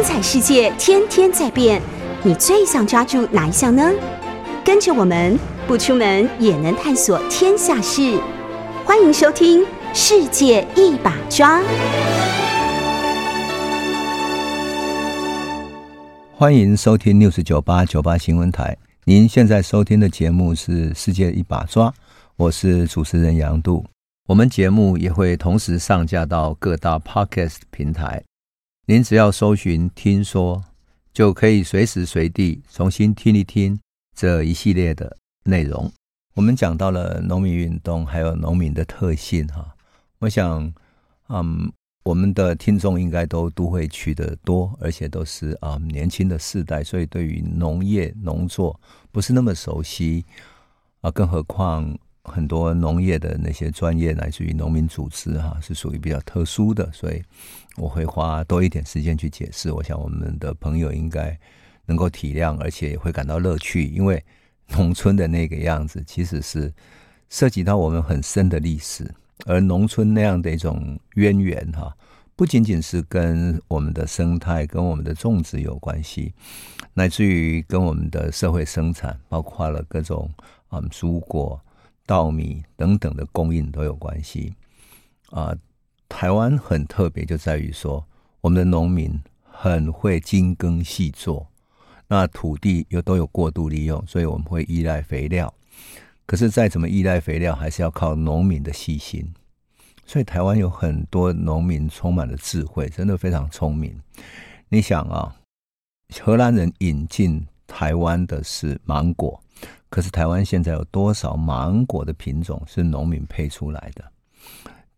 精彩世界天天在变，你最想抓住哪一项呢？跟着我们不出门也能探索天下事，欢迎收听《世界一把抓》。欢迎收听六十九八九八新闻台。您现在收听的节目是《世界一把抓》，我是主持人杨度。我们节目也会同时上架到各大 Podcast 平台。您只要搜寻“听说”，就可以随时随地重新听一听这一系列的内容。我们讲到了农民运动，还有农民的特性，哈。我想，嗯。我们的听众应该都都会去的多，而且都是啊、年轻的世代，所以对于农业农作不是那么熟悉啊，更何况很多农业的那些专业来自于农民组织哈、是属于比较特殊的，所以我会花多一点时间去解释。我想我们的朋友应该能够体谅，而且也会感到乐趣，因为农村的那个样子其实是涉及到我们很深的历史。而农村那样的一种渊源，哈，不仅仅是跟我们的生态、跟我们的种植有关系，乃至于跟我们的社会生产，包括了各种嗯蔬果、稻米等等的供应都有关系。啊，台湾很特别，就在于说，我们的农民很会精耕细作，那土地又都有过度利用，所以我们会依赖肥料。可是再怎么依赖肥料，还是要靠农民的细心。所以台湾有很多农民充满了智慧，真的非常聪明。你想啊，荷兰人引进台湾的是芒果，可是台湾现在有多少芒果的品种是农民配出来的？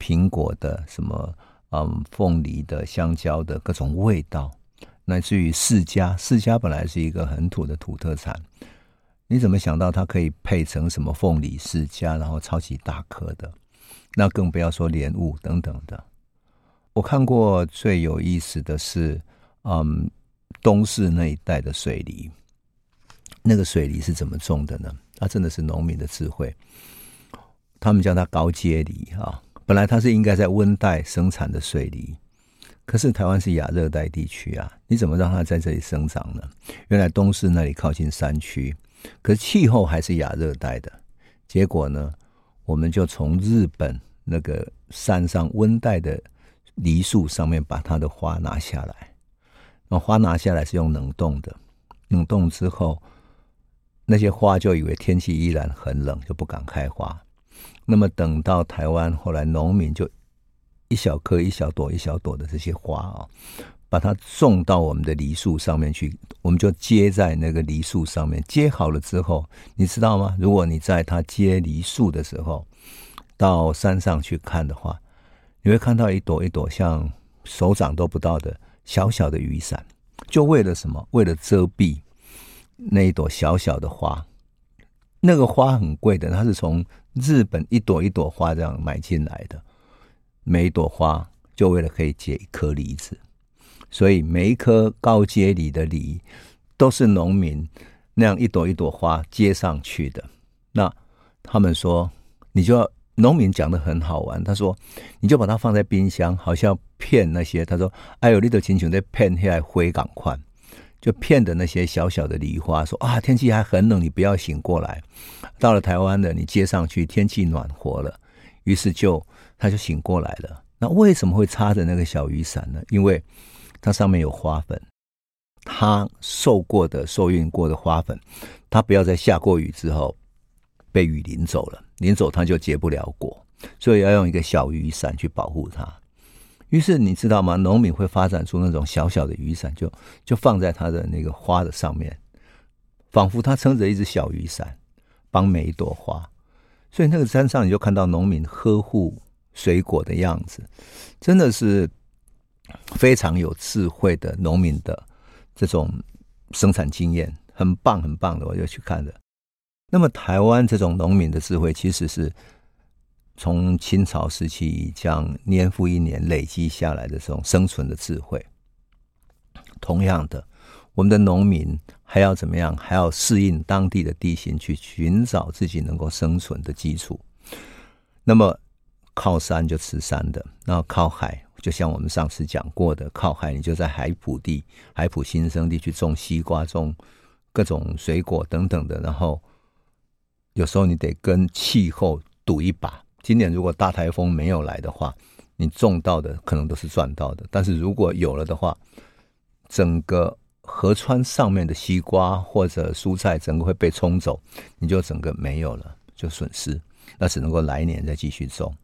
苹果的什么，嗯，凤梨的、香蕉的各种味道，乃至于释迦，释迦本来是一个很土的土特产。你怎么想到它可以配成什么凤梨释迦，然后超级大颗的？那更不要说莲雾等等的。我看过最有意思的是，嗯，东势那一带的水梨，那个水梨是怎么种的呢？它真的是农民的智慧。他们叫它高阶梨啊，本来它是应该在温带生产的水梨，可是台湾是亚热带地区啊，你怎么让它在这里生长呢？原来东势那里靠近山区。可是气候还是亚热带的，结果呢，我们就从日本那个山上温带的梨树上面把它的花拿下来，那花拿下来是用冷冻的，冷冻之后，那些花就以为天气依然很冷，就不敢开花。那么等到台湾后来农民就一小颗一小朵一小朵的这些花啊。把它种到我们的梨树上面去，我们就接在那个梨树上面。接好了之后，你知道吗？如果你在它接梨树的时候，到山上去看的话，你会看到一朵一朵像手掌都不到的小小的雨伞，就为了什么？为了遮蔽那一朵小小的花。那个花很贵的，它是从日本一朵一朵花这样买进来的，每一朵花就为了可以结一颗梨子。所以每一颗高阶梨的梨，都是农民那样一朵一朵花接上去的。那他们说，你就要农民讲的很好玩。他说，你就把它放在冰箱，好像骗那些。他说，哎呦，你都亲像在骗下来灰港宽，就骗的那些小小的梨花。说啊，天气还很冷，你不要醒过来。到了台湾的，你接上去，天气暖和了，于是就他就醒过来了。那为什么会插着那个小雨伞呢？因为它上面有花粉，它受过的、受孕过的花粉，它不要在下过雨之后被雨淋走了，淋走它就结不了果，所以要用一个小雨伞去保护它。于是你知道吗？农民会发展出那种小小的雨伞，就就放在它的那个花的上面，仿佛它撑着一只小雨伞，帮每一朵花。所以那个山上你就看到农民呵护水果的样子，真的是。非常有智慧的农民的这种生产经验，很棒很棒的，我就去看了。那么台湾这种农民的智慧，其实是从清朝时期这样年复一年累积下来的这种生存的智慧。同样的，我们的农民还要怎么样？还要适应当地的地形，去寻找自己能够生存的基础。那么靠山就吃山的，然后靠海。就像我们上次讲过的，靠海，你就在海埔地、海埔新生地去种西瓜、种各种水果等等的。然后有时候你得跟气候赌一把。今年如果大台风没有来的话，你种到的可能都是赚到的。但是如果有了的话，整个河川上面的西瓜或者蔬菜，整个会被冲走，你就整个没有了，就损失。那只能够来年再继续种。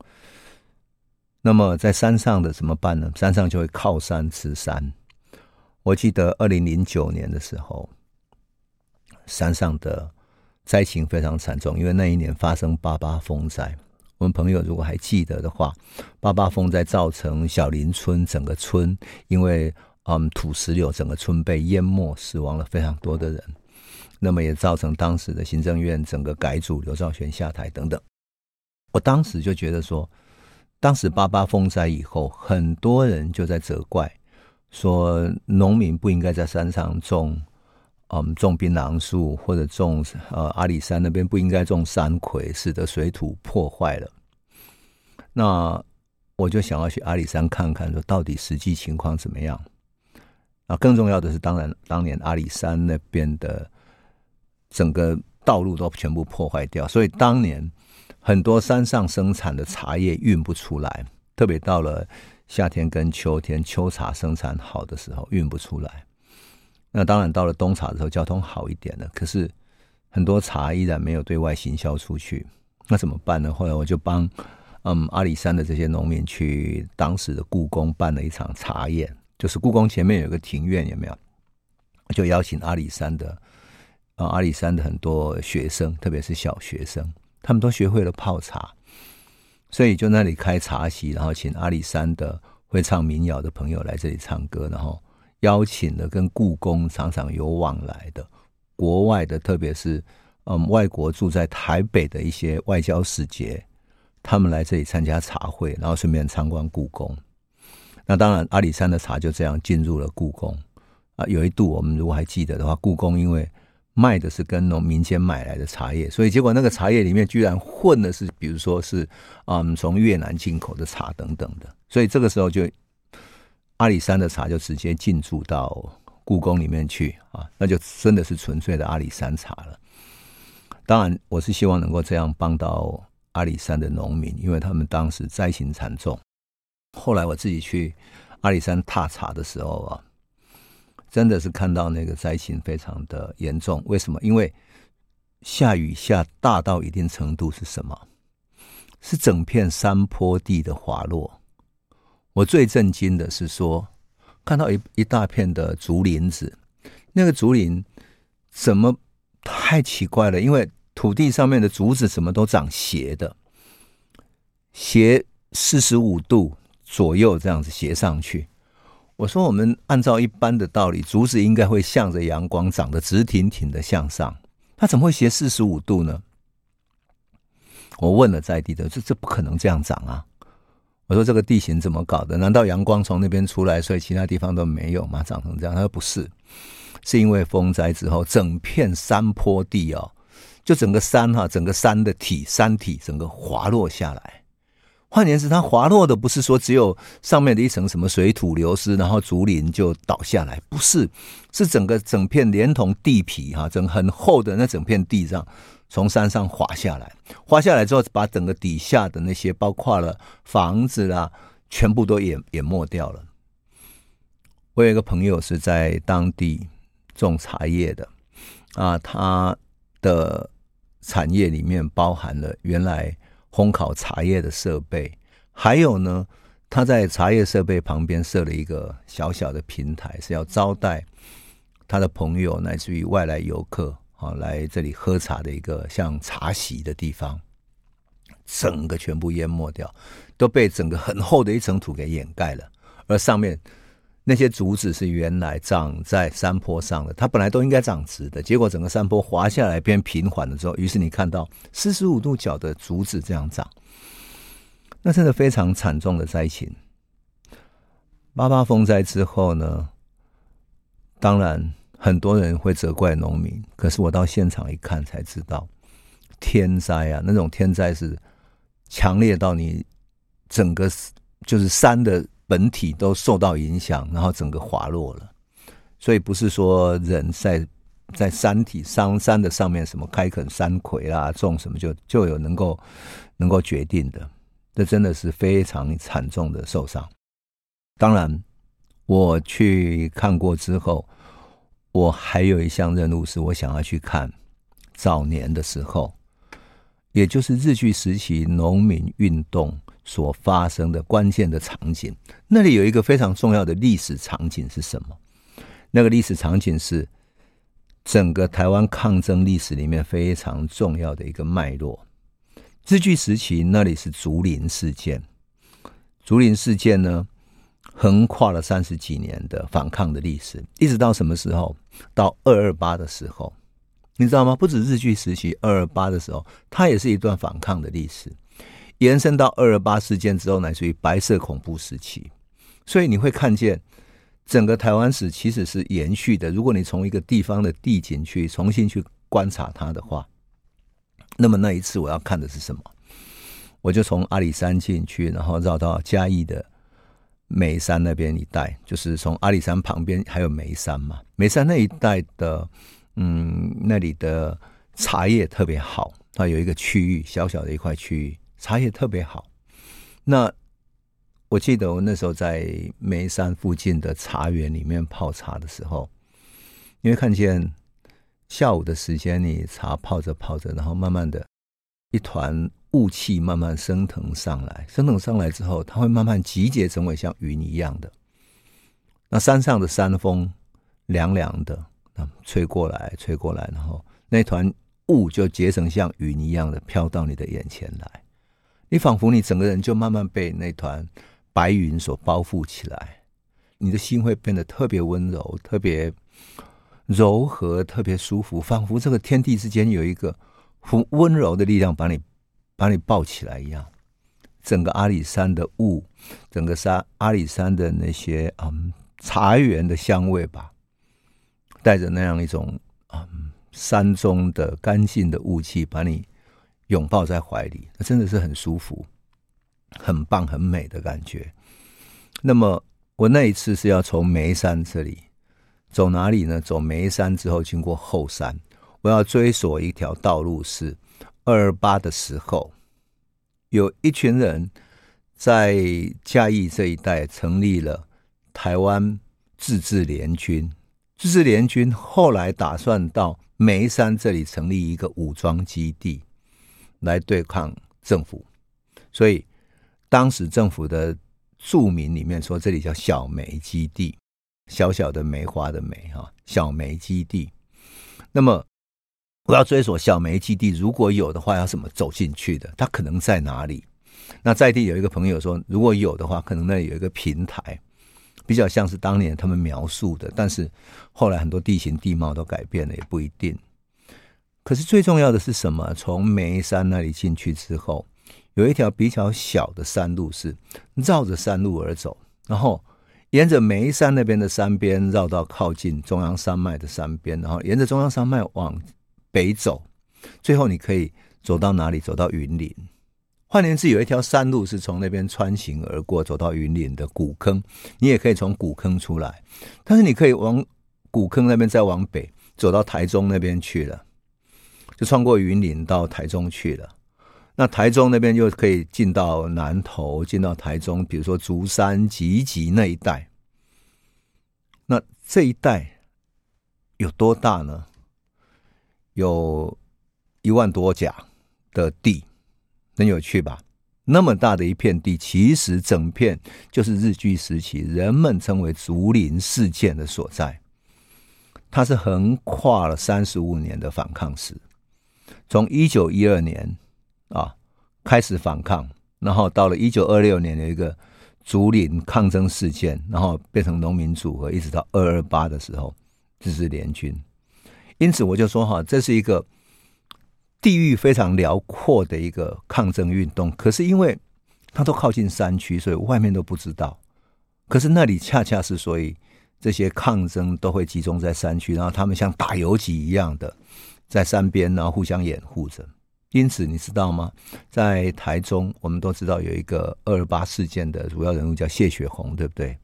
那么在山上的怎么办呢？山上就会靠山吃山。我记得二零零九年的时候，山上的灾情非常惨重，因为那一年发生八八风灾。我们朋友如果还记得的话，八八风灾造成小林村整个村因为嗯土石流，整个村被淹没，死亡了非常多的人。那么也造成当时的行政院整个改组，刘兆玄下台等等。我当时就觉得说，当时八八风灾以后，很多人就在责怪，说农民不应该在山上种，嗯，种槟榔树或者种呃阿里山那边不应该种山葵，使得水土破坏了。那我就想要去阿里山看看，说到底实际情况怎么样？啊，更重要的是，当然当年阿里山那边的整个道路都全部破坏掉，所以当年。很多山上生产的茶叶运不出来，特别到了夏天跟秋天，秋茶生产好的时候运不出来。那当然到了冬茶的时候，交通好一点了。可是很多茶依然没有对外行销出去，那怎么办呢？后来我就帮嗯阿里山的这些农民去当时的故宫办了一场茶宴，就是故宫前面有个庭院，有没有？就邀请阿里山的啊阿里山的很多学生，特别是小学生。他们都学会了泡茶，所以就那里开茶席，然后请阿里山的会唱民谣的朋友来这里唱歌，然后邀请了跟故宫常常有往来的国外的，特别是嗯外国住在台北的一些外交使节，他们来这里参加茶会，然后顺便参观故宫。那当然，阿里山的茶就这样进入了故宫啊。有一度，我们如果还记得的话，故宫因为卖的是跟农民间买来的茶叶，所以结果那个茶叶里面居然混的是，比如说是嗯从越南进口的茶等等的，所以这个时候就阿里山的茶就直接进驻到故宫里面去啊，那就真的是纯粹的阿里山茶了。当然，我是希望能够这样帮到阿里山的农民，因为他们当时灾情惨重。后来我自己去阿里山踏查的时候啊。真的是看到那个灾情非常的严重，为什么？因为下雨下大到一定程度是什么？是整片山坡地的滑落。我最震惊的是说，看到一一大片的竹林子，那个竹林怎么太奇怪了？因为土地上面的竹子怎么都长斜的，斜四十五度左右这样子斜上去。我说，我们按照一般的道理，竹子应该会向着阳光长得直挺挺的向上，它怎么会斜四十五度呢？我问了在地的，这这不可能这样长啊！我说这个地形怎么搞的？难道阳光从那边出来，所以其他地方都没有吗？长成这样？他说不是，是因为风灾之后，整片山坡地哦，就整个山哈，整个山的体山体整个滑落下来。换言之，它滑落的不是说只有上面的一层什么水土流失，然后竹林就倒下来，不是，是整个整片连同地皮哈，整很厚的那整片地上从山上滑下来，滑下来之后把整个底下的那些包括了房子啊，全部都淹淹没掉了。我有一个朋友是在当地种茶叶的啊，他的产业里面包含了原来。烘烤茶叶的设备，还有呢，他在茶叶设备旁边设了一个小小的平台，是要招待他的朋友乃至于外来游客啊来这里喝茶的一个像茶席的地方，整个全部淹没掉，都被整个很厚的一层土给掩盖了，而上面。那些竹子是原来长在山坡上的，它本来都应该长直的，结果整个山坡滑下来变平缓了之后，于是你看到四十五度角的竹子这样长，那真的非常惨重的灾情。八八风灾之后呢，当然很多人会责怪农民，可是我到现场一看才知道，天灾啊，那种天灾是强烈到你整个就是山的。本体都受到影响，然后整个滑落了。所以不是说人在在山体上山的上面什么开垦山葵啦，种什么就就有能够能够决定的，这真的是非常惨重的受伤。当然，我去看过之后，我还有一项任务是我想要去看早年的时候，也就是日据时期农民运动所发生的关键的场景。那里有一个非常重要的历史场景是什么？那个历史场景是整个台湾抗争历史里面非常重要的一个脉络。日据时期那里是竹林事件，竹林事件呢，横跨了三十几年的反抗的历史，一直到什么时候？到二二八的时候，你知道吗？不止日据时期，二二八的时候，它也是一段反抗的历史，延伸到二二八事件之后，乃至于白色恐怖时期。所以你会看见。整个台湾史其实是延续的。如果你从一个地方的地景去重新去观察它的话，那么那一次我要看的是什么？我就从阿里山进去，然后绕到嘉义的眉山那边一带，就是从阿里山旁边还有眉山嘛。眉山那一带的，嗯，那里的茶叶特别好，它有一个区域，小小的一块区域，茶叶特别好。那我记得我那时候在眉山附近的茶园里面泡茶的时候，你会看见下午的时间，你茶泡着泡着，然后慢慢的，一团雾气慢慢升腾上来，升腾上来之后，它会慢慢集结成为像云一样的。那山上的山风凉凉的，那吹过来，吹过来，然后那团雾就结成像云一样的飘到你的眼前来，你仿佛你整个人就慢慢被那团。白云所包覆起来，你的心会变得特别温柔、特别柔和、特别舒服，仿佛这个天地之间有一个温柔的力量把你把你抱起来一样。整个阿里山的雾，整个山阿里山的那些嗯茶园的香味吧，带着那样一种嗯山中的干净的雾气，把你拥抱在怀里，那真的是很舒服。很棒、很美的感觉。那么，我那一次是要从眉山这里走哪里呢？走眉山之后，经过后山，我要追索一条道路，是二二八的时候，有一群人在嘉义这一带成立了台湾自治联军。自治联军后来打算到梅山这里成立一个武装基地，来对抗政府，所以。当时政府的著名里面说，这里叫小梅基地，小小的梅花的梅哈，小梅基地。那么我要追索小梅基地，如果有的话，要怎么走进去的？它可能在哪里？那在地有一个朋友说，如果有的话，可能那里有一个平台，比较像是当年他们描述的。但是后来很多地形地貌都改变了，也不一定。可是最重要的是什么？从梅山那里进去之后。有一条比较小的山路，是绕着山路而走，然后沿着梅山那边的山边绕到靠近中央山脉的山边，然后沿着中央山脉往北走，最后你可以走到哪里？走到云林。换言之，有一条山路是从那边穿行而过，走到云林的古坑，你也可以从古坑出来，但是你可以往古坑那边再往北走到台中那边去了，就穿过云林到台中去了。那台中那边就可以进到南投，进到台中，比如说竹山、集集那一带。那这一带有多大呢？有一万多甲的地，很有趣吧？那么大的一片地，其实整片就是日据时期人们称为竹林事件的所在。它是横跨了三十五年的反抗史，从一九一二年。啊，开始反抗，然后到了一九二六年有一个竹林抗争事件，然后变成农民组合，一直到二二八的时候，自治联军。因此我就说哈，这是一个地域非常辽阔的一个抗争运动。可是因为它都靠近山区，所以外面都不知道。可是那里恰恰是，所以这些抗争都会集中在山区，然后他们像打游击一样的在山边，然后互相掩护着。因此，你知道吗？在台中，我们都知道有一个二二八事件的主要人物叫谢雪红，对不对？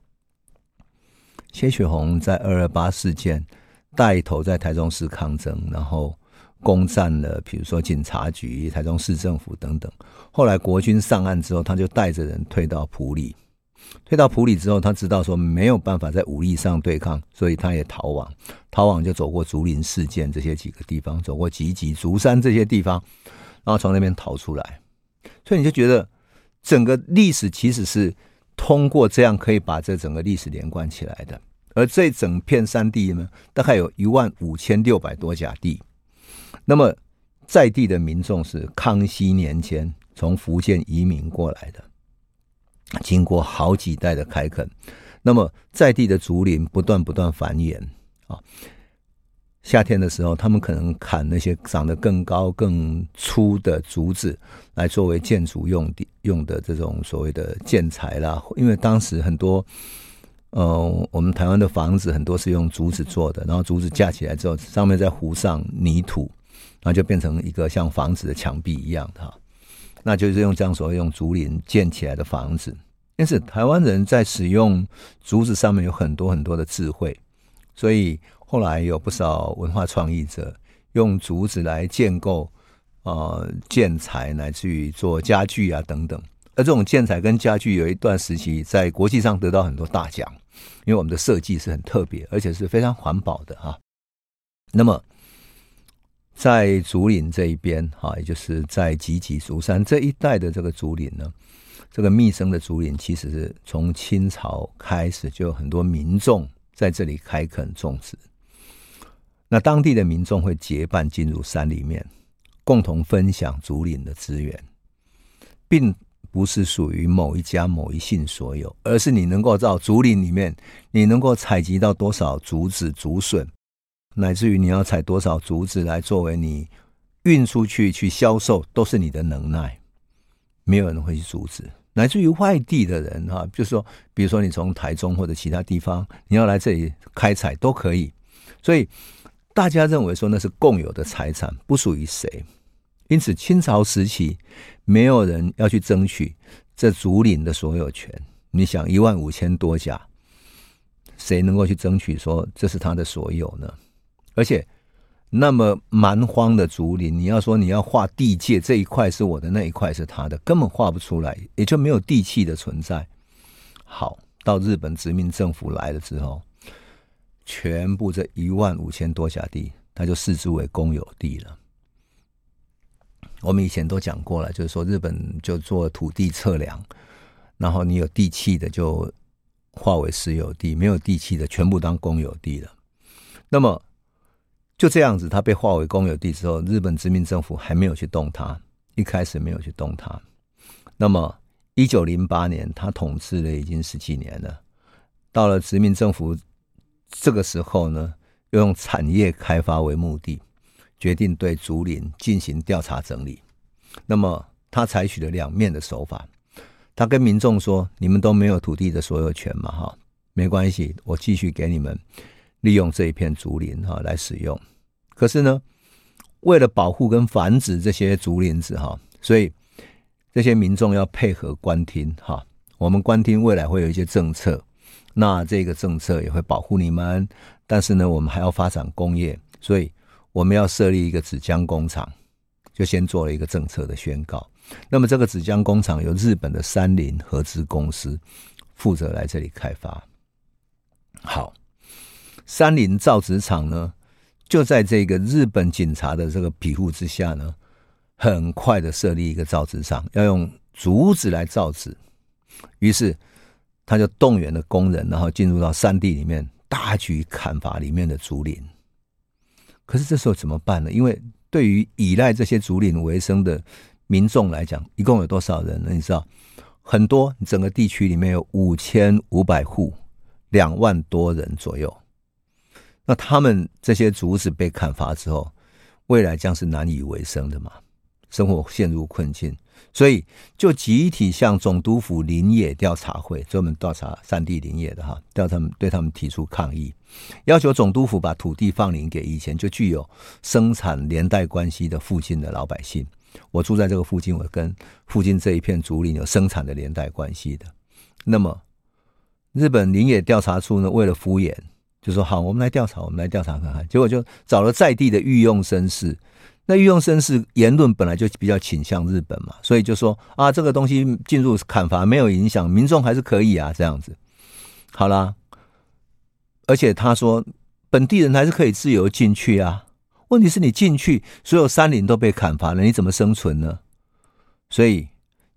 谢雪红在二二八事件带头在台中市抗争，然后攻占了，比如说警察局、台中市政府等等。后来国军上岸之后，他就带着人退到埔里。退到埔里之后，他知道说没有办法在武力上对抗，所以他也逃亡。逃亡就走过竹林事件这些几个地方，走过集集、竹山这些地方，然后从那边逃出来。所以你就觉得整个历史其实是通过这样可以把这整个历史连贯起来的。而这整片山地呢，大概有一万五千六百多甲地。那么在地的民众是康熙年间从福建移民过来的。经过好几代的开垦，那么在地的竹林不断不断繁衍啊。夏天的时候，他们可能砍那些长得更高更粗的竹子，来作为建筑用的用的这种所谓的建材啦。因为当时很多，呃，我们台湾的房子很多是用竹子做的，然后竹子架起来之后，上面再糊上泥土，然后就变成一个像房子的墙壁一样的哈。那就是用这样所谓用竹林建起来的房子，因此台湾人在使用竹子上面有很多很多的智慧，所以后来有不少文化创意者用竹子来建构呃建材，乃至于做家具啊等等。而这种建材跟家具有一段时期在国际上得到很多大奖，因为我们的设计是很特别，而且是非常环保的哈。那么。在竹林这一边，哈，也就是在集集竹山这一带的这个竹林呢，这个密生的竹林，其实是从清朝开始就有很多民众在这里开垦种植。那当地的民众会结伴进入山里面，共同分享竹林的资源，并不是属于某一家某一姓所有，而是你能够到竹林里面，你能够采集到多少竹子、竹笋。乃至于你要采多少竹子来作为你运出去去销售，都是你的能耐。没有人会去阻止。乃至于外地的人哈，就是说，比如说你从台中或者其他地方，你要来这里开采都可以。所以大家认为说那是共有的财产，不属于谁。因此清朝时期没有人要去争取这竹林的所有权。你想一万五千多家，谁能够去争取说这是他的所有呢？而且，那么蛮荒的竹林，你要说你要划地界，这一块是我的，那一块是他的，根本画不出来，也就没有地契的存在。好，到日本殖民政府来了之后，全部这一万五千多甲地，他就视之为公有地了。我们以前都讲过了，就是说日本就做土地测量，然后你有地契的就划为私有地，没有地契的全部当公有地了。那么。就这样子，他被划为公有地之后，日本殖民政府还没有去动它，一开始没有去动它。那么，一九零八年，他统治了已经十几年了。到了殖民政府这个时候呢，又用产业开发为目的，决定对竹林进行调查整理。那么，他采取了两面的手法。他跟民众说：“你们都没有土地的所有权嘛，哈，没关系，我继续给你们。”利用这一片竹林哈来使用，可是呢，为了保护跟繁殖这些竹林子哈，所以这些民众要配合官厅哈。我们官厅未来会有一些政策，那这个政策也会保护你们，但是呢，我们还要发展工业，所以我们要设立一个纸浆工厂，就先做了一个政策的宣告。那么这个纸浆工厂由日本的三菱合资公司负责来这里开发，好。三菱造纸厂呢，就在这个日本警察的这个庇护之下呢，很快的设立一个造纸厂，要用竹子来造纸。于是他就动员了工人，然后进入到山地里面，大举砍伐里面的竹林。可是这时候怎么办呢？因为对于依赖这些竹林为生的民众来讲，一共有多少人呢？你知道，很多，整个地区里面有五千五百户，两万多人左右。那他们这些竹子被砍伐之后，未来将是难以为生的嘛？生活陷入困境，所以就集体向总督府林业调查会专门调查山地林业的哈，调他们对他们提出抗议，要求总督府把土地放领给以前就具有生产连带关系的附近的老百姓，我住在这个附近，我跟附近这一片竹林有生产的连带关系的。那么，日本林野调查处呢，为了敷衍，就说好，我们来调查，我们来调查看看。结果就找了在地的御用绅士，那御用绅士言论本来就比较倾向日本嘛，所以就说啊，这个东西进入砍伐没有影响，民众还是可以啊，这样子。好啦，而且他说本地人还是可以自由进去啊。问题是你进去，所有山林都被砍伐了，你怎么生存呢？所以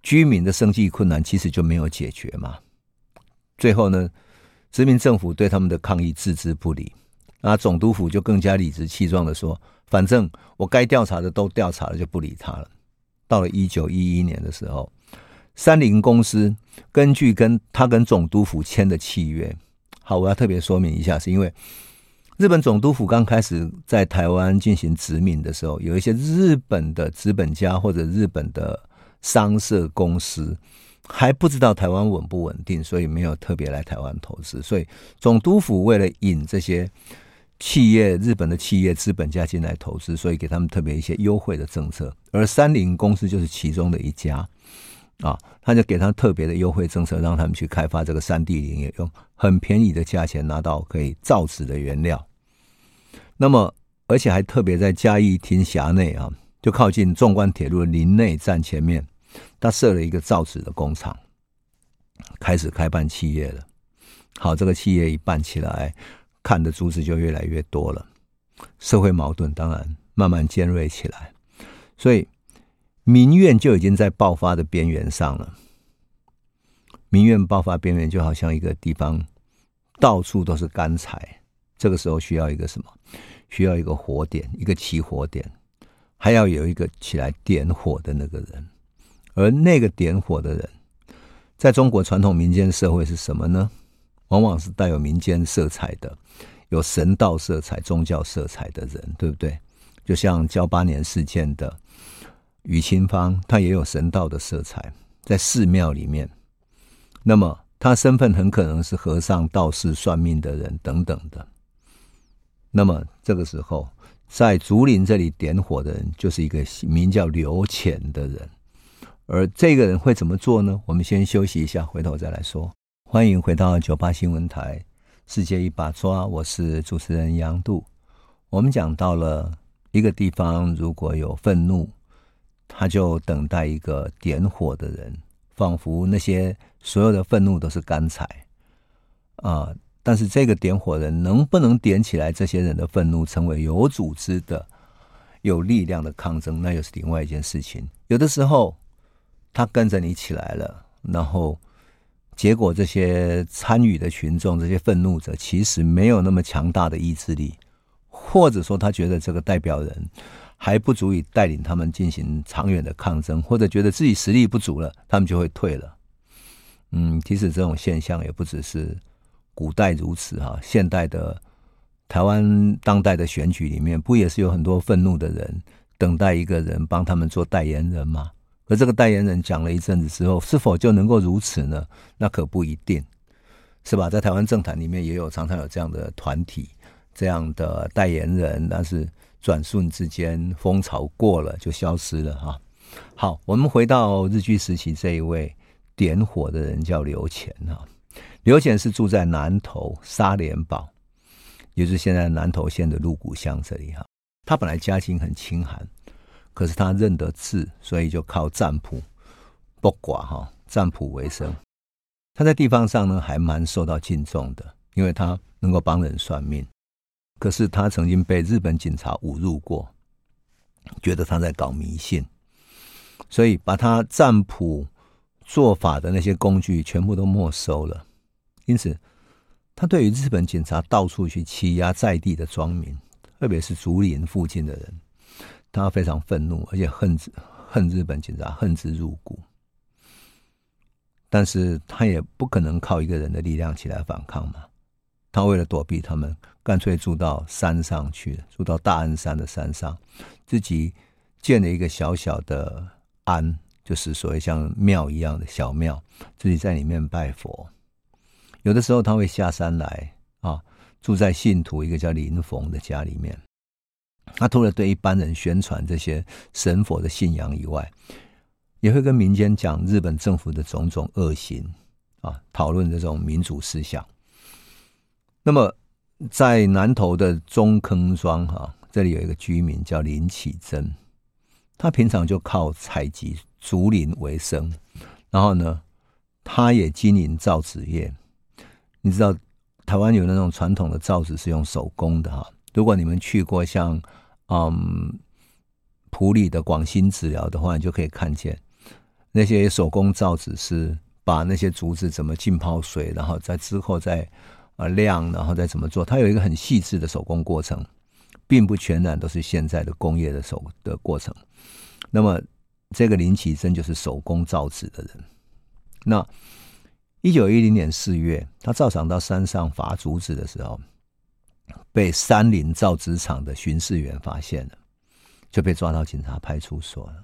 居民的生计困难其实就没有解决嘛。最后呢，殖民政府对他们的抗议置之不理，那总督府就更加理直气壮的说：“反正我该调查的都调查了，就不理他了。”到了一九一一年的时候，三菱公司根据跟他跟总督府签的契约，好，我要特别说明一下，是因为。日本总督府刚开始在台湾进行殖民的时候，有一些日本的资本家或者日本的商社公司还不知道台湾稳不稳定，所以没有特别来台湾投资。所以总督府为了引这些企业、日本的企业资本家进来投资，所以给他们特别一些优惠的政策。而三菱公司就是其中的一家啊，他就给他特别的优惠政策，让他们去开发这个山地林业，用很便宜的价钱拿到可以造纸的原料。那么，而且还特别在嘉义厅辖内啊，就靠近纵贯铁路林内站前面，他设了一个造纸的工厂，开始开办企业了。好，这个企业一办起来，看的珠子就越来越多了，社会矛盾当然慢慢尖锐起来，所以民怨就已经在爆发的边缘上了。民怨爆发边缘就好像一个地方，到处都是干柴。这个时候需要一个什么？需要一个火点，一个起火点，还要有一个起来点火的那个人。而那个点火的人，在中国传统民间社会是什么呢？往往是带有民间色彩的，有神道色彩、宗教色彩的人，对不对？就像噍吧哖事件的于清芳，他也有神道的色彩，在寺庙里面。那么他身份很可能是和尚、道士、算命的人等等的。那么这个时候，在竹林这里点火的人，就是一个名叫刘潜的人。而这个人会怎么做呢？我们先休息一下，回头再来说。欢迎回到九八新闻台，世界一把抓，我是主持人杨度。我们讲到了一个地方，如果有愤怒，他就等待一个点火的人，仿佛那些所有的愤怒都是干柴啊。但是这个点火人能不能点起来这些人的愤怒，成为有组织的、有力量的抗争，那又是另外一件事情。有的时候他跟着你起来了，然后结果这些参与的群众、这些愤怒者其实没有那么强大的意志力，或者说他觉得这个代表人还不足以带领他们进行长远的抗争，或者觉得自己实力不足了，他们就会退了。嗯，其实这种现象也不只是。古代如此哈，现代的台湾当代的选举里面，不也是有很多愤怒的人等待一个人帮他们做代言人吗？而这个代言人讲了一阵子之后，是否就能够如此呢？那可不一定，是吧？在台湾政坛里面，也有常常有这样的团体、这样的代言人，但是转瞬之间风潮过了就消失了哈。好，我们回到日据时期，这一位点火的人叫刘乾哈。刘潜是住在南投沙连堡，也就是现在南投县的鹿谷乡这里哈。他本来家境很清寒，可是他认得字，所以就靠占卜、卜卦哈占卜为生。他在地方上呢还蛮受到敬重的，因为他能够帮人算命。可是他曾经被日本警察侮辱过，觉得他在搞迷信，所以把他占卜做法的那些工具全部都没收了。因此，他对于日本警察到处去欺压在地的庄民，特别是竹林附近的人，他非常愤怒，而且恨恨日本警察，恨之入骨。但是他也不可能靠一个人的力量起来反抗嘛。他为了躲避他们，干脆住到山上去，住到大安山的山上，自己建了一个小小的庵，就是所谓像庙一样的小庙，自己在里面拜佛。有的时候他会下山来啊，住在信徒一个叫林逢的家里面。他除了对一般人宣传这些神佛的信仰以外，也会跟民间讲日本政府的种种恶行啊，讨论这种民主思想。那么，在南投的中坑庄哈，这里有一个居民叫林启珍，他平常就靠采集竹林为生，然后呢，他也经营造纸业。你知道台湾有那种传统的造纸是用手工的哈。如果你们去过像嗯普里的广兴纸寮的话，你就可以看见那些手工造纸是把那些竹子怎么浸泡水，然后在之后再。啊，晾，然后再怎么做？它有一个很细致的手工过程，并不全然都是现在的工业的手的过程。那么，这个林启珍就是手工造纸的人。那一九一零年四月，他照常到山上伐竹子的时候，被山林造纸厂的巡视员发现了，就被抓到警察派出所了。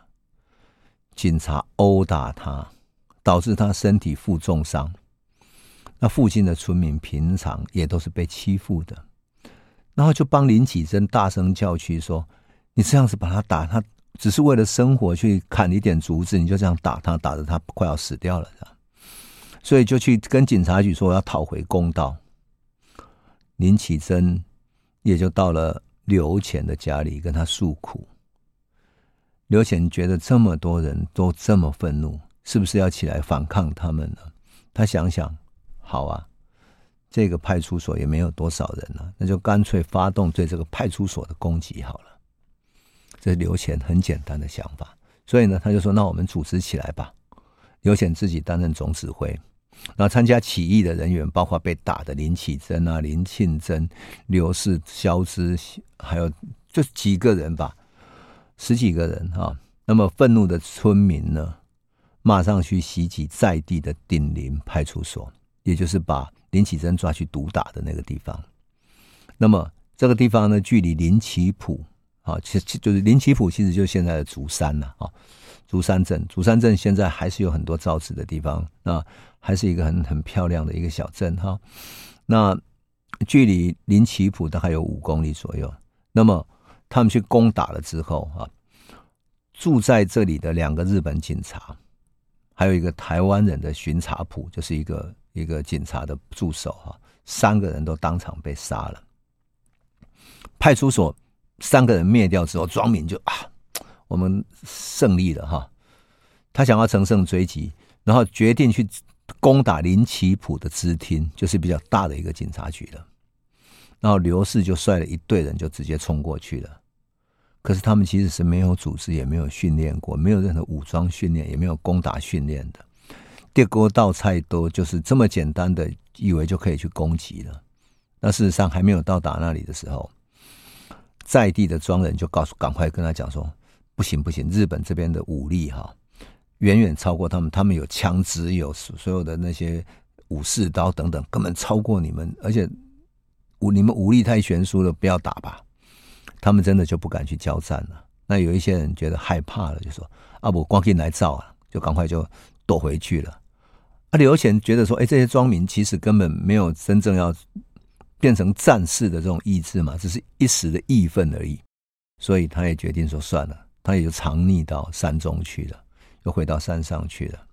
警察殴打他，导致他身体负重伤。那附近的村民平常也都是被欺负的，然后就帮林启珍大声叫屈说：“你这样子把他打，他只是为了生活去砍一点竹子，你就这样打他，打得他快要死掉了。”所以就去跟警察局说要讨回公道。林启珍也就到了刘潜的家里跟他诉苦。刘潜觉得这么多人都这么愤怒，是不是要起来反抗他们呢？他想想。好啊，这个派出所也没有多少人了，那就干脆发动对这个派出所的攻击好了。这是刘潜很简单的想法，所以呢，他就说：“那我们组织起来吧。”刘潜自己担任总指挥，那参加起义的人员包括被打的林启珍啊、林庆珍、刘氏、肖之，还有就几个人吧，十几个人哈。那么愤怒的村民呢，马上去袭击在地的顶林派出所。也就是把林启珍抓去毒打的那个地方，那么这个地方呢，距离林奇埔啊，其实就是林奇浦，其实就是现在的竹山呐啊，竹山镇，竹山镇现在还是有很多造纸的地方，那还是一个很很漂亮的一个小镇哈。那距离林奇浦大概有五公里左右。那么他们去攻打了之后啊，住在这里的两个日本警察，还有一个台湾人的巡查埔，就是一个。一个警察的助手哈，三个人都当场被杀了。派出所三个人灭掉之后，庄敏就啊，我们胜利了哈。他想要乘胜追击，然后决定去攻打林奇普的支厅，就是比较大的一个警察局了。然后刘氏就率了一队人，就直接冲过去了。可是他们其实是没有组织，也没有训练过，没有任何武装训练，也没有攻打训练的。电锅倒菜多，就是这么简单的，以为就可以去攻击了。那事实上还没有到达那里的时候，在地的庄人就告诉，赶快跟他讲说：“不行不行，日本这边的武力哈，远远超过他们，他们有枪支，有所有的那些武士刀等等，根本超过你们，而且武你们武力太悬殊了，不要打吧。”他们真的就不敢去交战了。那有一些人觉得害怕了，就说：“啊不，光进来造啊，就赶快就躲回去了。”啊刘潜觉得说：“哎，这些庄民其实根本没有真正要变成战士的这种意志嘛，只是一时的义愤而已。所以他也决定说算了，他也就藏匿到山中去了，又回到山上去了。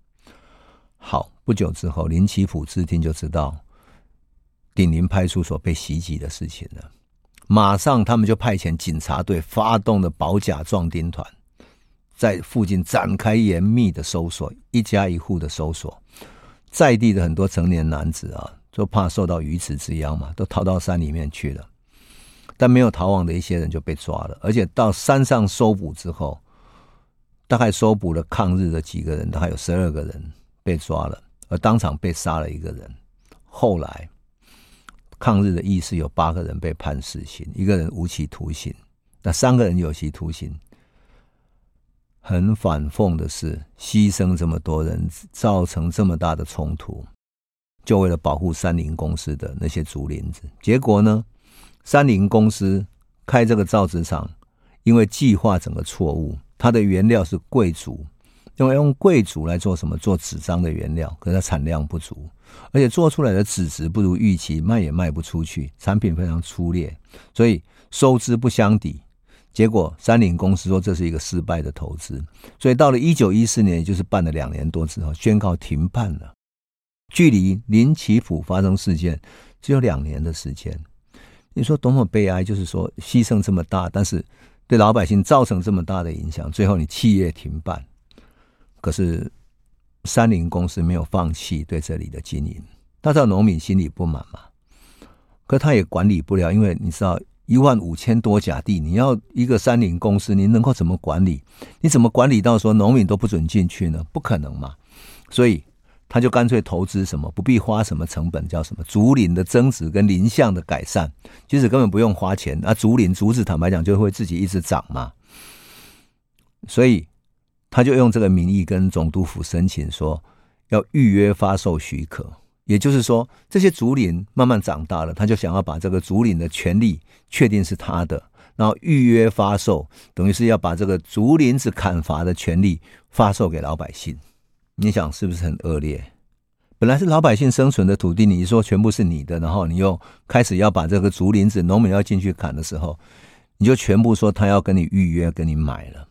好，不久之后，林奇埔支厅就知道顶林派出所被袭击的事情了，马上他们就派遣警察队发动了保甲壮丁团，在附近展开严密的搜索，一家一户的搜索。”在地的很多成年男子啊，就怕受到鱼池之殃嘛，都逃到山里面去了。但没有逃亡的一些人就被抓了，而且到山上搜捕之后，大概搜捕了抗日的几个人，大概有十二个人被抓了，而当场被杀了一个人。后来，抗日的义士有八个人被判死刑，一个人无期徒刑，那三个人有期徒刑。很反讽的是，牺牲这么多人，造成这么大的冲突，就为了保护三菱公司的那些竹林子。结果呢，三菱公司开这个造纸厂，因为计划整个错误，它的原料是桂竹，因为用桂竹来做什么？做纸张的原料，可是它产量不足，而且做出来的纸质不如预期，卖也卖不出去，产品非常粗劣，所以收支不相抵。结果三菱公司说这是一个失败的投资，所以到了一九一四年，就是办了两年多之后，宣告停办了。距离林奇普发生事件只有两年的时间，你说多么悲哀？就是说牺牲这么大，但是对老百姓造成这么大的影响，最后你企业停办。可是三菱公司没有放弃对这里的经营，他知道农民心里不满嘛，可他也管理不了，因为你知道。一万五千多甲地，你要一个三菱公司，你能够怎么管理？你怎么管理到说农民都不准进去呢？不可能嘛！所以他就干脆投资什么，不必花什么成本，叫什么竹林的增值跟林相的改善，其实根本不用花钱。那竹林竹子坦白讲就会自己一直长嘛。所以他就用这个名义跟总督府申请说要预约发售许可。也就是说，这些竹林慢慢长大了，他就想要把这个竹林的权利确定是他的，然后预约发售，等于是要把这个竹林子砍伐的权利发售给老百姓。你想是不是很恶劣？本来是老百姓生存的土地，你说全部是你的，然后你又开始要把这个竹林子农民要进去砍的时候，你就全部说他要跟你预约，跟你买了，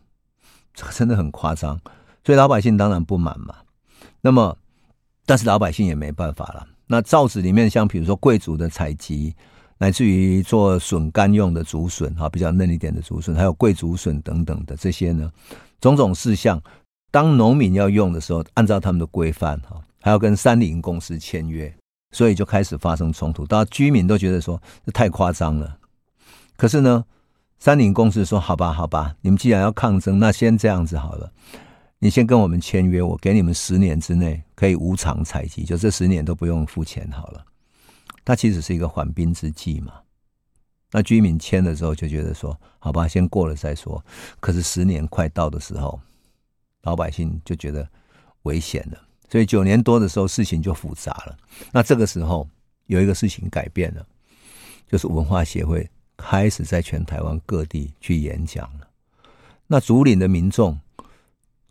这个真的很夸张。所以老百姓当然不满嘛。那么。但是老百姓也没办法了。那造纸里面，像比如说贵族的采集，乃至于做笋干用的竹笋，哈，比较嫩一点的竹笋，还有贵竹笋等等的这些呢，种种事项，当农民要用的时候，按照他们的规范，哈，还要跟三菱公司签约，所以就开始发生冲突。大家居民都觉得说这太夸张了。可是呢，三菱公司说：“好吧，好吧，你们既然要抗争，那先这样子好了。”你先跟我们签约，我给你们十年之内可以无偿采集，就这十年都不用付钱好了。它其实是一个缓兵之计嘛。那居民签的时候就觉得说，好吧，先过了再说。可是十年快到的时候，老百姓就觉得危险了。所以九年多的时候，事情就复杂了。那这个时候有一个事情改变了，就是文化协会开始在全台湾各地去演讲了。那竹林的民众。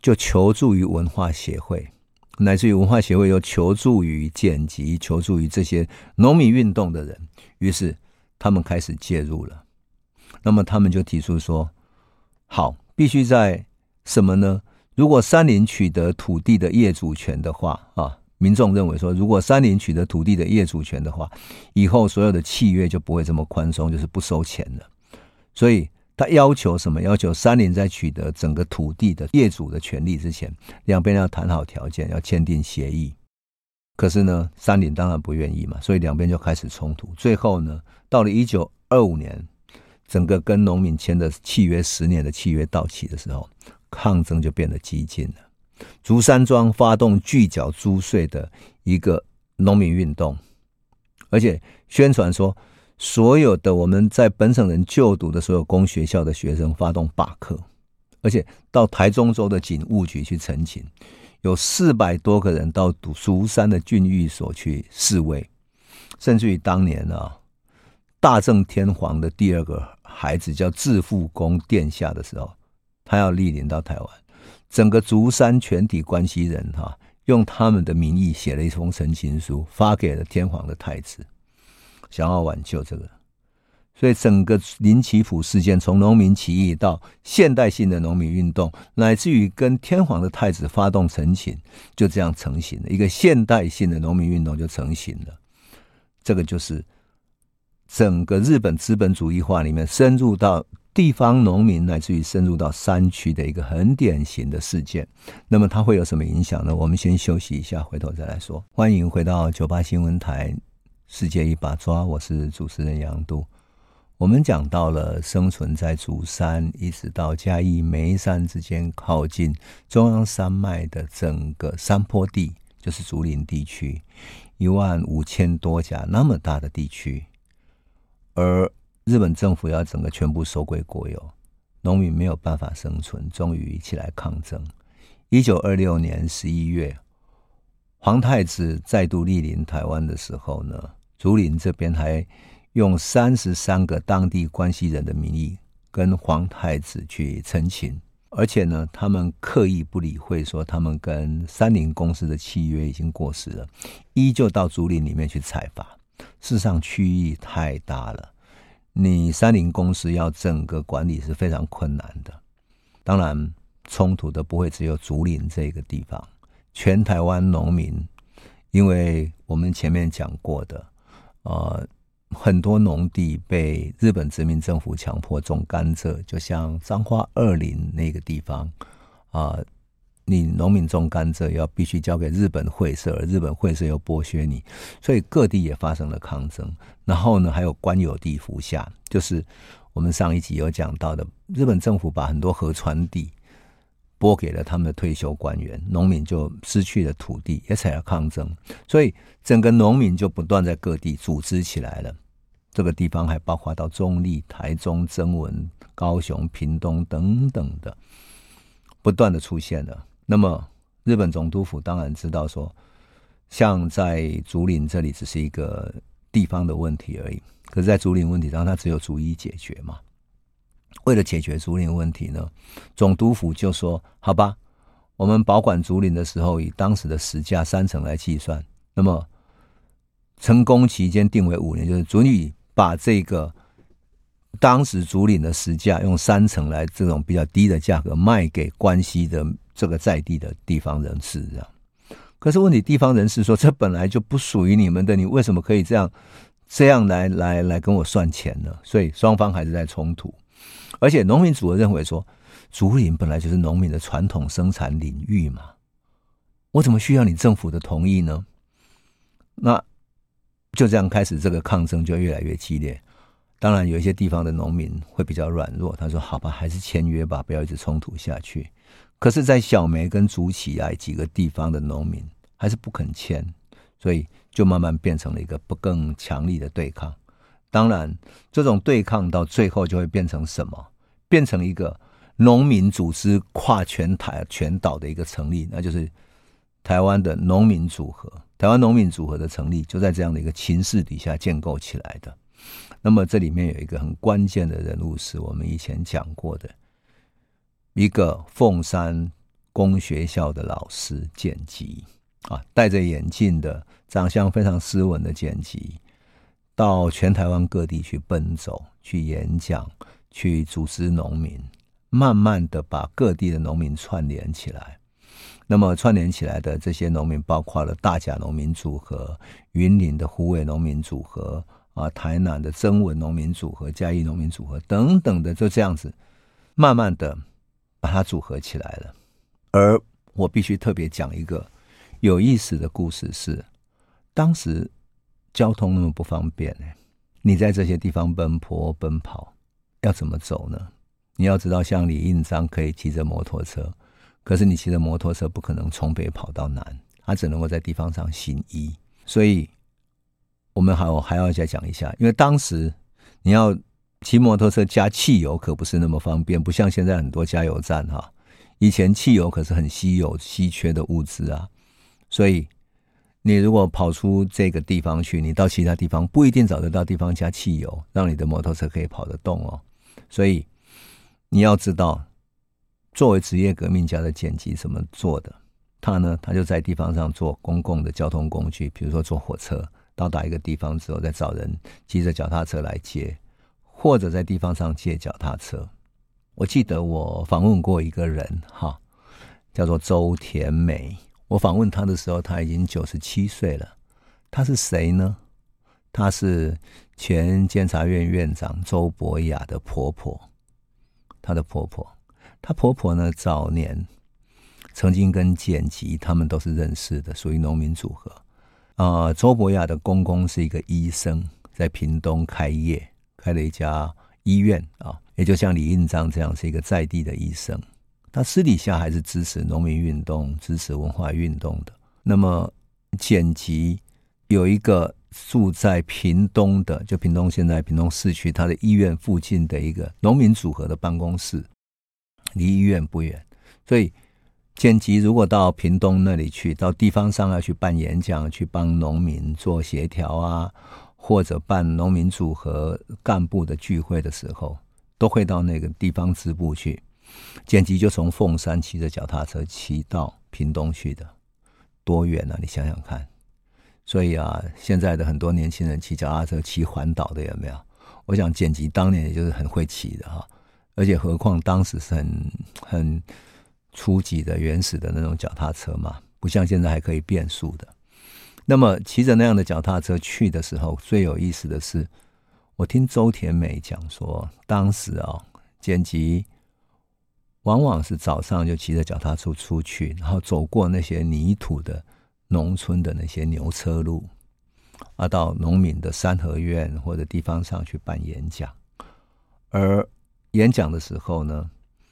就求助于文化协会，乃至于文化协会又求助于剪辑，求助于这些农民运动的人，于是他们开始介入了。那么他们就提出说：“好，必须在什么呢？如果三菱取得土地的业主权的话，啊，民众认为说，如果三菱取得土地的业主权的话，以后所有的契约就不会这么宽松，就是不收钱了。所以。”他要求什么？要求三菱在取得整个土地的业主的权利之前，两边要谈好条件，要签订协议。可是呢，三菱当然不愿意嘛，所以两边就开始冲突。最后呢，到了一九二五年，整个跟农民签的契约十年的契约到期的时候，抗争就变得激进了。竹山庄发动拒缴租税的一个农民运动，而且宣传说。所有的我们在本省人就读的所有公学校的学生发动罢课，而且到台中州的警务局去陈情，有四百多个人到竹山的郡役所去示威，甚至于当年啊，大正天皇的第二个孩子叫致富公殿下的时候，他要莅临到台湾，整个竹山全体关系人哈，用他们的名义写了一封陈情书，发给了天皇的太子。想要挽救这个，所以整个林奇普事件，从农民起义到现代性的农民运动，乃至于跟天皇的太子发动陈情，就这样成型了。一个现代性的农民运动就成型了。这个就是整个日本资本主义化里面深入到地方农民，乃至于深入到山区的一个很典型的事件。那么它会有什么影响呢？我们先休息一下，回头再来说。欢迎回到九八新闻台。世界一把抓，我是主持人杨度。我们讲到了生存在竹山，一直到嘉义梅山之间，靠近中央山脉的整个山坡地，就是竹林地区，一万五千多甲那么大的地区，而日本政府要整个全部收归国有，农民没有办法生存，终于起来抗争。一九二六年十一月，皇太子再度莅临台湾的时候呢，竹林这边还用三十三个当地关系人的名义跟皇太子去陈情，而且呢，他们刻意不理会说他们跟三菱公司的契约已经过时了，依旧到竹林里面去采伐。事实上，区域太大了，你山林公司要整个管理是非常困难的。当然，冲突的不会只有竹林这个地方，全台湾农民，因为我们前面讲过的，呃，很多农地被日本殖民政府强迫种甘蔗，就像彰化二林那个地方，啊、你农民种甘蔗要必须交给日本会社，而日本会社又剥削你，所以各地也发生了抗争。然后呢，还有官有地服下，就是我们上一集有讲到的，日本政府把很多河川地拨给了他们的退休官员，农民就失去了土地，也采了抗争。所以整个农民就不断在各地组织起来了。这个地方还包括到中坜、台中、曾文、高雄、屏东等等的，不断的出现了。那么，日本总督府当然知道说，像在竹林这里只是一个地方的问题而已。可是，在竹林问题上，它只有逐一解决嘛。为了解决竹林问题呢，总督府就说：“好吧，我们保管竹林的时候，以当时的时价三成来计算。那么，成功期间定为五年，就是准予把这个。”当时竹林的时价用三成来这种比较低的价格卖给关西的这个在地的地方人士，这样。可是问题，地方人士说这本来就不属于你们的，你为什么可以这样这样来来来跟我算钱呢？所以双方还是在冲突。而且农民组合认为说，竹林本来就是农民的传统生产领域嘛，我怎么需要你政府的同意呢？那就这样开始，这个抗争就越来越激烈。当然，有一些地方的农民会比较软弱，他说：“好吧，还是签约吧，不要一直冲突下去。”可是，在小梅跟竹崎啊几个地方的农民还是不肯签，所以就慢慢变成了一个不更强力的对抗。当然，这种对抗到最后就会变成什么？变成一个农民组织跨全台全岛的一个成立，那就是台湾的农民组合。台湾农民组合的成立，就在这样的一个情势底下建构起来的。那么这里面有一个很关键的人物，是我们以前讲过的一个凤山公学校的老师剪辑啊，戴着眼镜的，长相非常斯文的剪辑，到全台湾各地去奔走、去演讲、去组织农民，慢慢的把各地的农民串联起来。那么串联起来的这些农民，包括了大甲农民组合、云林的虎尾农民组合。啊，台南的曾文农民组合、嘉义农民组合等等的，就这样子，慢慢的把它组合起来了。而我必须特别讲一个有意思的故事是，当时交通那么不方便呢，你在这些地方奔波奔跑，要怎么走呢？你要知道，像李印章可以骑着摩托车，可是你骑着摩托车不可能从北跑到南，他只能够在地方上行医，所以。我们还还要再讲一下，因为当时你要骑摩托车加汽油可不是那么方便，不像现在很多加油站哈。以前汽油可是很稀有、稀缺的物资啊，所以你如果跑出这个地方去，你到其他地方不一定找得到地方加汽油，让你的摩托车可以跑得动哦。所以你要知道，作为职业革命家的剪辑怎么做的？他呢，他就在地方上做公共的交通工具，比如说坐火车。到达一个地方之后，再找人骑着脚踏车来接，或者在地方上借脚踏车。我记得我访问过一个人，哈，叫做周田美。我访问他的时候，他已经九十七岁了。他是谁呢？他是前监察院院长周伯雅的婆婆。她的婆婆，她婆婆呢，早年曾经跟简吉他们都是认识的，属于农民组合。啊、周伯雅的公公是一个医生，在屏东开业，开了一家医院啊，也就像李应章这样是一个在地的医生。他私底下还是支持农民运动、支持文化运动的。那么，简吉有一个住在屏东的，就屏东现在屏东市区，他的医院附近的一个农民组合的办公室，离医院不远，所以。简吉如果到屏东那里去，到地方上要去办演讲，去帮农民做协调啊，或者办农民组合干部的聚会的时候，都会到那个地方支部去。剪辑就从凤山骑着脚踏车骑到屏东去的，多远啊？你想想看。所以啊，现在的很多年轻人骑脚踏车骑环岛的有没有？我想剪辑当年也就是很会骑的哈，而且何况当时是很很初级的原始的那种脚踏车嘛，不像现在还可以变速的。那么骑着那样的脚踏车去的时候，最有意思的是，我听周田美讲说，当时啊，剪辑往往是早上就骑着脚踏车出去，然后走过那些泥土的农村的那些牛车路。啊，到农民的三合院或者地方上去办演讲，而演讲的时候呢，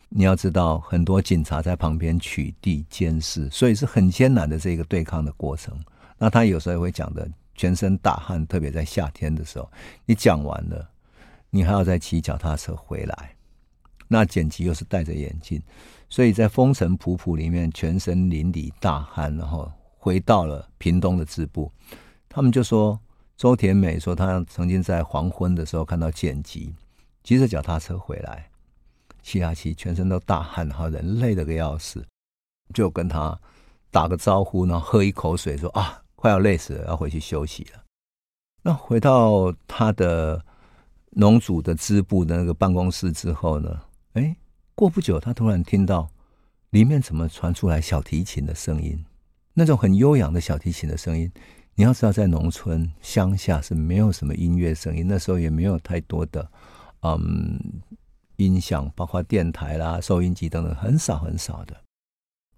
你要知道很多警察在旁边取缔监视，所以是很艰难的这个对抗的过程。那他有时候会讲的全身大汗，特别在夏天的时候，你讲完了，你还要再骑脚踏车回来。那剪辑又是戴着眼镜，所以在风尘仆仆里面，全身淋漓大汗，然后回到了屏东的支部。他们就说，周田美说，他曾经在黄昏的时候看到剪辑骑着脚踏车回来，骑啊骑，全身都大汗，哈，人累得个要死，就跟他打个招呼，然后喝一口水，说啊，快要累死了，要回去休息了。那回到他的农组的支部的那个办公室之后呢，哎，过不久，他突然听到里面怎么传出来小提琴的声音，那种很悠扬的小提琴的声音。你要知道，在农村乡下是没有什么音乐声音，那时候也没有太多的嗯音响，包括电台啦、收音机等等，很少很少的。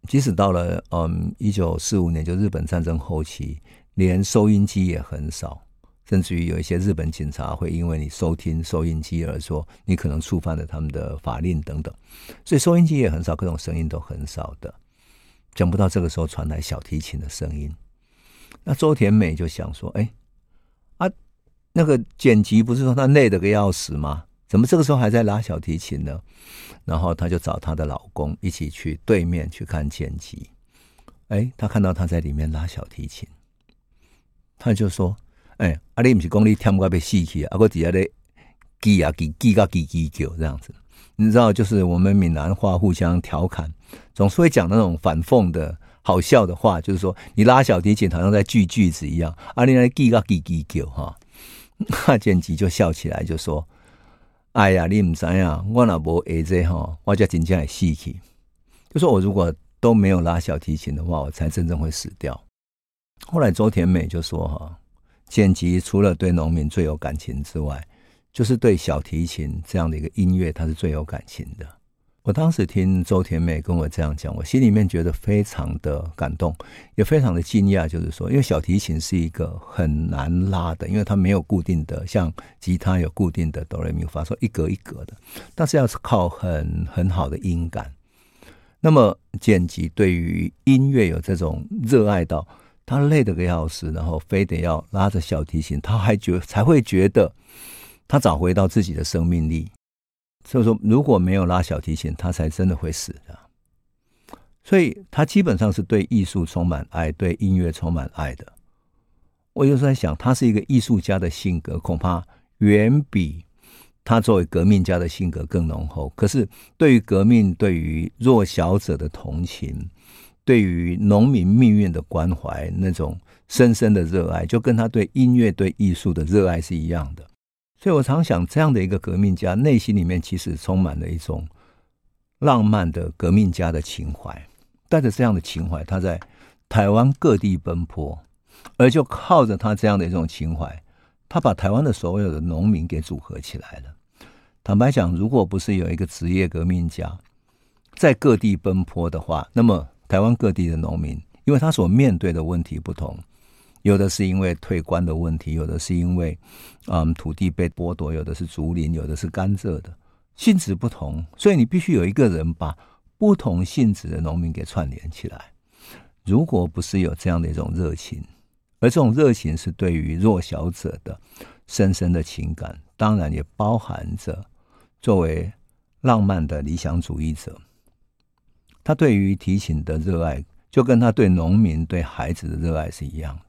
即使到了嗯一九四五年，就日本战争后期，连收音机也很少，甚至于有一些日本警察会因为你收听收音机而说你可能触犯了他们的法令等等，所以收音机也很少，各种声音都很少的。讲不到这个时候传来小提琴的声音。那周田美就想说：“哎，啊，那个剪辑不是说他累得个要死吗？怎么这个时候还在拉小提琴呢？”然后她就找她的老公一起去对面去看剪辑。哎，他看到他在里面拉小提琴，他就说：“哎，啊，你不是讲你听不被戏气啊？我底下咧叽啊叽叽啊叽叽叫这样子，你知道，就是我们闽南话互相调侃，总是会讲那种反讽的。”好笑的话就是说，你拉小提琴好像在锯句子一样，啊，你来叽啊叽叽叫哈，那剪辑就笑起来就说：“哎呀，你唔知呀，我若无会这哈，我就真正会死去。就说我如果都没有拉小提琴的话，我才真正会死掉。”后来周田美就说：“哈，剪辑除了对农民最有感情之外，就是对小提琴这样的一个音乐，他是最有感情的。”我当时听周田美跟我这样讲，我心里面觉得非常的感动，也非常的惊讶。就是说，因为小提琴是一个很难拉的，因为它没有固定的，像吉他有固定的哆来咪发嗦一格一格的，但是要是靠很很好的音感。那么剪辑对于音乐有这种热爱到，他累得个要死，然后非得要拉着小提琴，他还觉才会觉得他找回到自己的生命力。所以说，如果没有拉小提琴，他才真的会死的。所以他基本上是对艺术充满爱，对音乐充满爱的。我有时在想，他是一个艺术家的性格，恐怕远比他作为革命家的性格更浓厚。可是，对于革命、对于弱小者的同情、对于农民命运的关怀，那种深深的热爱，就跟他对音乐、对艺术的热爱是一样的。所以我常想，这样的一个革命家，内心里面其实充满了一种浪漫的革命家的情怀。带着这样的情怀，他在台湾各地奔波，而就靠着他这样的一种情怀，他把台湾的所有的农民给组合起来了。坦白讲，如果不是有一个职业革命家在各地奔波的话，那么台湾各地的农民，因为他所面对的问题不同。有的是因为退官的问题，有的是因为，嗯，土地被剥夺，有的是竹林，有的是甘蔗的，性质不同，所以你必须有一个人把不同性质的农民给串联起来。如果不是有这样的一种热情，而这种热情是对于弱小者的深深的情感，当然也包含着作为浪漫的理想主义者，他对于提琴的热爱，就跟他对农民、对孩子的热爱是一样的。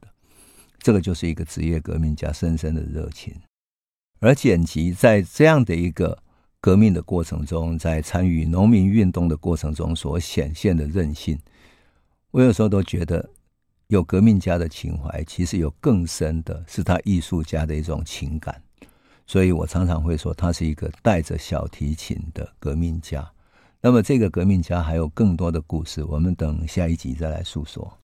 这个就是一个职业革命家深深的热情，而剪辑在这样的一个革命的过程中，在参与农民运动的过程中所显现的韧性，我有时候都觉得，有革命家的情怀，其实有更深的是他艺术家的一种情感。所以我常常会说他是一个带着小提琴的革命家。那么这个革命家还有更多的故事，我们等下一集再来诉说。